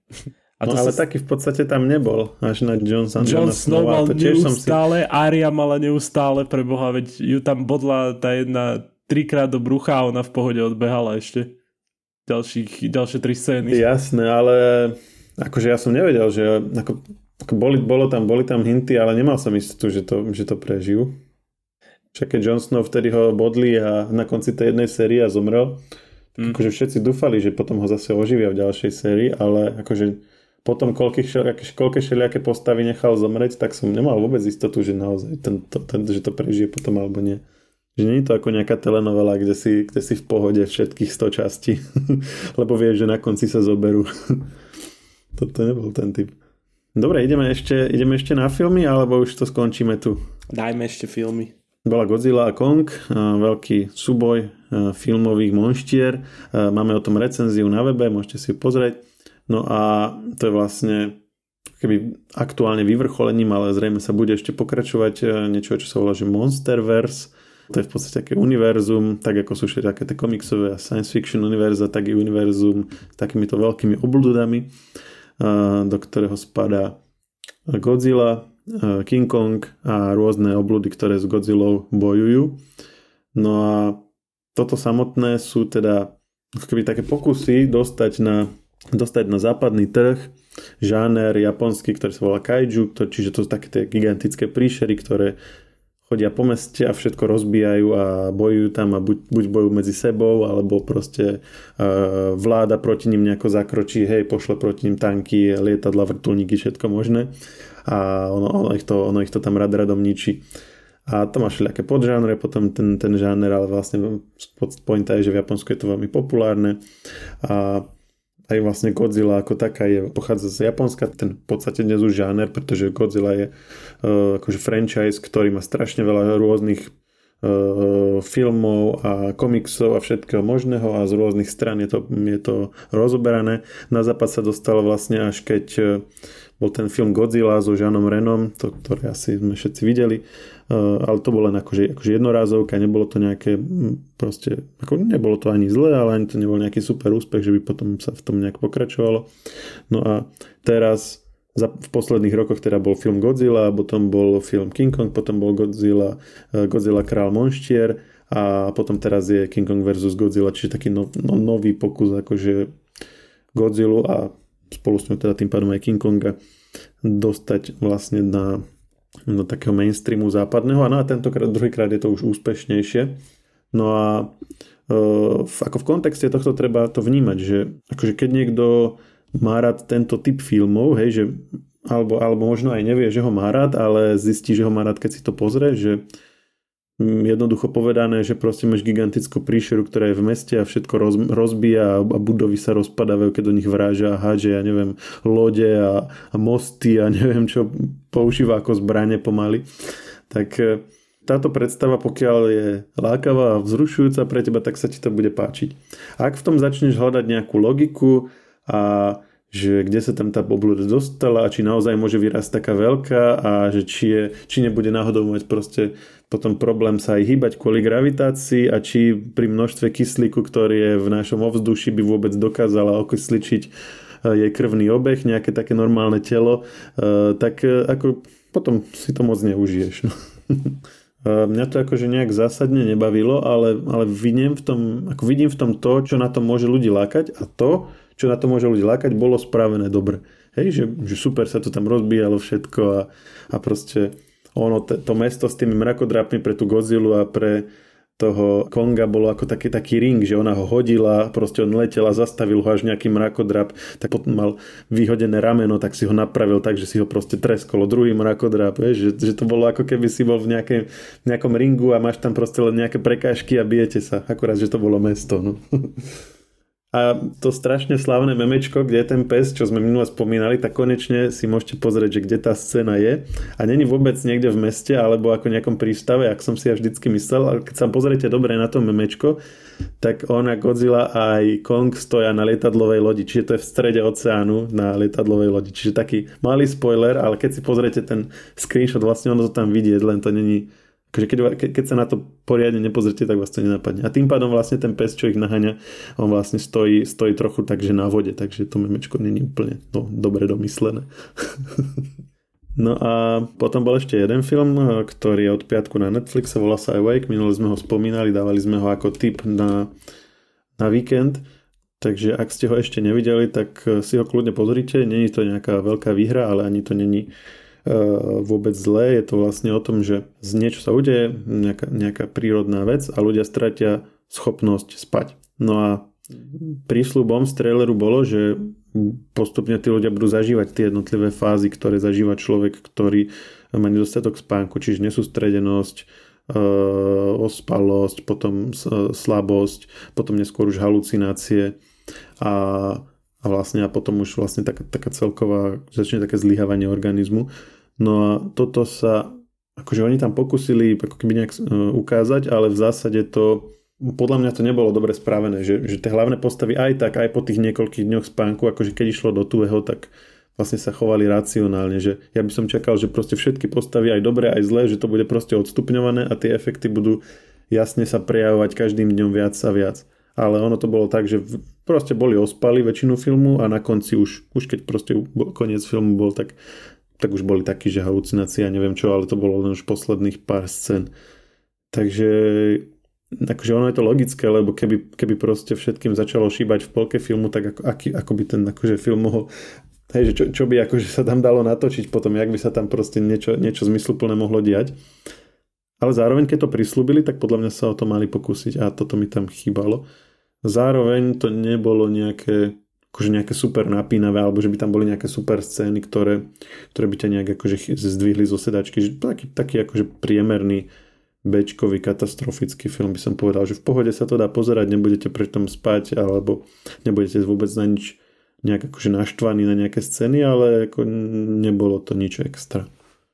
A no to ale sa... taký v podstate tam nebol, až na Johnson.
John Snow mal to neustále, si... Arya mala neustále, pre Boha, veď ju tam bodla tá jedna trikrát do brucha a ona v pohode odbehala ešte. Ďalších, ďalšie tri scény.
Jasné, ale Akože ja som nevedel, že ako, ako boli, bolo tam, boli tam hinty, ale nemal som istotu, že to, že to prežijú. Však keď Jon Snow vtedy ho bodli a na konci tej jednej série a zomrel, mm. akože všetci dúfali, že potom ho zase oživia v ďalšej sérii, ale akože potom koľké všelijaké postavy nechal zomrieť, tak som nemal vôbec istotu, že naozaj ten, to, ten, že to prežije potom alebo nie. Že nie je to ako nejaká telenovela, kde si, kde si v pohode všetkých 100 častí, lebo vieš, že na konci sa zoberú. Toto nebol ten typ. Dobre, ideme ešte, ideme ešte na filmy, alebo už to skončíme tu?
Dajme ešte filmy.
Bola Godzilla a Kong, veľký súboj filmových monštier. Máme o tom recenziu na webe, môžete si ju pozrieť. No a to je vlastne keby aktuálne vyvrcholením, ale zrejme sa bude ešte pokračovať niečo, čo sa volá, že Monsterverse. To je v podstate také univerzum, tak ako sú všetky tie komiksové a science fiction univerza, tak i univerzum s takýmito veľkými obludami do ktorého spadá Godzilla, King Kong a rôzne obludy, ktoré s Godzillou bojujú. No a toto samotné sú teda keby také pokusy dostať na, dostať na západný trh žáner japonský, ktorý sa volá kaiju, ktorý, čiže to sú také tie gigantické príšery, ktoré chodia po meste a všetko rozbijajú a bojujú tam a buď, buď bojujú medzi sebou, alebo proste uh, vláda proti ním nejako zakročí, hej, pošle proti ním tanky, lietadla, vrtulníky, všetko možné a ono, ono, ich, to, ono ich to tam rad radom ničí. A to má všelijaké podžánre, potom ten, ten žáner, ale vlastne pointa je, že v Japonsku je to veľmi populárne a aj vlastne Godzilla ako taká je, pochádza z Japonska, ten v podstate dnes už žáner, pretože Godzilla je uh, akože franchise, ktorý má strašne veľa rôznych uh, filmov a komiksov a všetkého možného a z rôznych stran je to, je to rozoberané. Na západ sa dostalo vlastne až keď uh, bol ten film Godzilla so Žanom Renom, to, ktoré asi sme všetci videli, uh, ale to bolo len akože, akože jednorázovka, nebolo to nejaké proste, ako nebolo to ani zlé, ale ani to nebol nejaký super úspech, že by potom sa v tom nejak pokračovalo. No a teraz za, v posledných rokoch teda bol film Godzilla, potom bol film King Kong, potom bol Godzilla, uh, Godzilla král monštier a potom teraz je King Kong versus Godzilla, čiže taký no, no, nový pokus akože Godzilla a spolu s ňou teda tým pádom aj King Konga dostať vlastne na, do takého mainstreamu západného a na tentokrát, druhýkrát je to už úspešnejšie. No a e, v, ako v kontexte tohto treba to vnímať, že akože keď niekto má rád tento typ filmov, hej, že alebo, alebo možno aj nevie, že ho má rád, ale zistí, že ho má rád, keď si to pozrie, že jednoducho povedané, že proste máš gigantickú príšeru, ktorá je v meste a všetko roz, rozbíja a budovy sa rozpadávajú, keď do nich vráža a hádže, ja neviem, lode a, a mosty a neviem čo používa ako zbranie pomaly. Tak e, táto predstava, pokiaľ je lákavá a vzrušujúca pre teba, tak sa ti to bude páčiť. Ak v tom začneš hľadať nejakú logiku a že kde sa tam tá obluda dostala a či naozaj môže vyrásť taká veľká a že či, je, či nebude náhodou mať proste potom problém sa aj hýbať kvôli gravitácii a či pri množstve kyslíku, ktorý je v našom ovzduši, by vôbec dokázala okysličiť e, jej krvný obeh, nejaké také normálne telo, e, tak e, ako potom si to moc neužiješ. No. Mňa to akože nejak zásadne nebavilo, ale, ale vidím, v tom, ako vidím v tom to, čo na to môže ľudí lákať a to, čo na to môže ľudí lákať, bolo spravené dobre. Hej, že, že super sa to tam rozbíjalo všetko a, a proste ono, to, to mesto s tými mrakodrapmi pre tú Godzilla a pre toho Konga bolo ako taký, taký ring, že ona ho hodila, proste on letel a zastavil ho až nejaký mrakodrap, tak potom mal vyhodené rameno, tak si ho napravil tak, že si ho proste treskolo druhý mrakodrap, vieš, že, že to bolo ako keby si bol v nejakej, nejakom ringu a máš tam proste len nejaké prekážky a bijete sa, akurát, že to bolo mesto. No. A to strašne slavné memečko, kde je ten pes, čo sme minule spomínali, tak konečne si môžete pozrieť, že kde tá scéna je. A není vôbec niekde v meste alebo ako nejakom prístave, ak som si ja vždycky myslel, ale keď sa pozriete dobre na to memečko, tak ona, Godzilla aj Kong stoja na lietadlovej lodi, čiže to je v strede oceánu na lietadlovej lodi. Čiže taký malý spoiler, ale keď si pozriete ten screenshot, vlastne ono to tam vidieť, len to není Takže keď, keď sa na to poriadne nepozrite, tak vás to nenapadne. A tým pádom vlastne ten pes, čo ich naháňa, on vlastne stojí, stojí trochu takže na vode, takže to memečko není úplne no, dobre domyslené. no a potom bol ešte jeden film, ktorý je od piatku na Netflixe, volá sa Awake, minule sme ho spomínali, dávali sme ho ako tip na, na víkend. Takže ak ste ho ešte nevideli, tak si ho kľudne pozrite. Není to nejaká veľká výhra, ale ani to není vôbec zlé. Je to vlastne o tom, že z niečo sa udeje, nejaká, nejaká prírodná vec a ľudia stratia schopnosť spať. No a prísľubom z traileru bolo, že postupne tí ľudia budú zažívať tie jednotlivé fázy, ktoré zažíva človek, ktorý má nedostatok spánku, čiže nesústredenosť, e, ospalosť, potom slabosť, potom neskôr už halucinácie a, a vlastne a potom už vlastne taká, taká celková, začne také zlyhávanie organizmu. No a toto sa, akože oni tam pokusili ako keby nejak e, ukázať, ale v zásade to, podľa mňa to nebolo dobre spravené, že, že tie hlavné postavy aj tak, aj po tých niekoľkých dňoch spánku, akože keď išlo do tuého, tak vlastne sa chovali racionálne, že ja by som čakal, že proste všetky postavy aj dobré, aj zlé, že to bude proste odstupňované a tie efekty budú jasne sa prejavovať každým dňom viac a viac. Ale ono to bolo tak, že proste boli ospali väčšinu filmu a na konci už, už keď proste koniec filmu bol, tak tak už boli takí, že halucinácie a neviem čo, ale to bolo len už posledných pár scén. Takže akože ono je to logické, lebo keby, keby proste všetkým začalo šíbať v polke filmu, tak ako, aký, ako by ten akože film mohol Hej, že čo, čo by akože sa tam dalo natočiť potom, jak by sa tam proste niečo, niečo zmysluplné mohlo diať. Ale zároveň, keď to prislúbili, tak podľa mňa sa o to mali pokúsiť a toto mi tam chýbalo. Zároveň to nebolo nejaké akože nejaké super napínavé, alebo že by tam boli nejaké super scény, ktoré, ktoré by ťa nejak akože zdvihli zo sedačky. Že taký, taký akože priemerný bečkový katastrofický film by som povedal, že v pohode sa to dá pozerať, nebudete pri tom spať, alebo nebudete vôbec na nič nejak akože naštvaní na nejaké scény, ale ako nebolo to nič extra.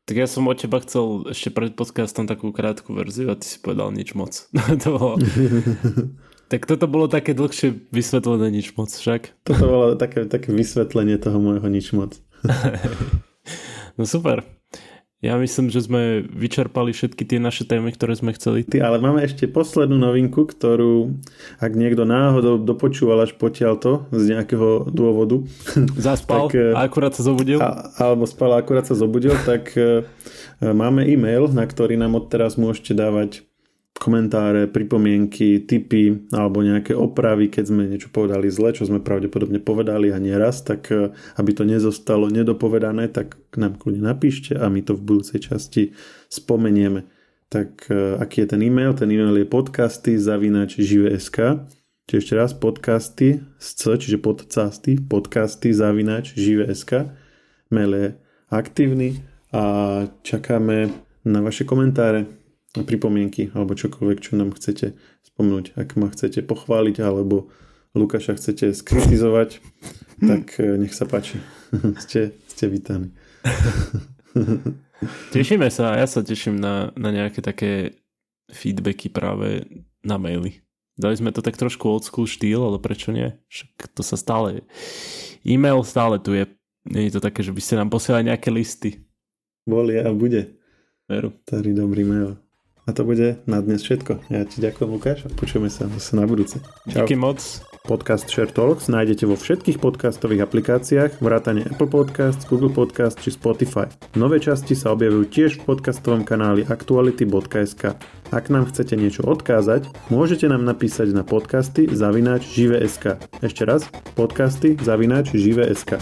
Tak ja som od teba chcel ešte pred podcastom takú krátku verziu a ty si povedal nič moc. to bolo... Tak toto bolo také dlhšie vysvetlené nič moc však.
Toto bolo také, také vysvetlenie toho môjho nič moc.
no super. Ja myslím, že sme vyčerpali všetky tie naše témy, ktoré sme chceli.
Ty, ale máme ešte poslednú novinku, ktorú, ak niekto náhodou dopočúval až to z nejakého dôvodu.
Zaspal tak, a akurát sa zobudil.
A, alebo spal a akurát sa zobudil, tak e, máme e-mail, na ktorý nám odteraz môžete dávať komentáre, pripomienky, tipy alebo nejaké opravy, keď sme niečo povedali zle, čo sme pravdepodobne povedali a nieraz, tak e, aby to nezostalo nedopovedané, tak k nám kľudne napíšte a my to v budúcej časti spomenieme. Tak e, aký je ten e-mail? Ten e-mail je podcasty zavinač žive.sk Čiže ešte raz podcasty z C, čiže podcasty, podcasty zavinač žive.sk Mail je aktívny a čakáme na vaše komentáre pripomienky alebo čokoľvek, čo nám chcete spomenúť. Ak ma chcete pochváliť alebo Lukáša chcete skritizovať, tak eh, nech sa páči. ste, ste vítaní.
Tešíme sa, ja sa teším na, na nejaké také feedbacky práve na maily. Dali sme to tak trošku old school štýl, ale prečo nie? Však to sa stále... E-mail stále tu je. Nie je to také, že by ste nám posielali nejaké listy.
Boli a bude.
Veru.
Starý dobrý mail. A to bude na dnes všetko. Ja ti ďakujem, Lukáš, a počujeme sa zase na budúce.
Čau. Díky moc.
Podcast Share Talks nájdete vo všetkých podcastových aplikáciách, vrátane Apple Podcasts, Google Podcast či Spotify. Nové časti sa objavujú tiež v podcastovom kanáli aktuality.sk. Ak nám chcete niečo odkázať, môžete nám napísať na podcasty zavináč žive.sk. Ešte raz, podcasty zavináč žive.sk.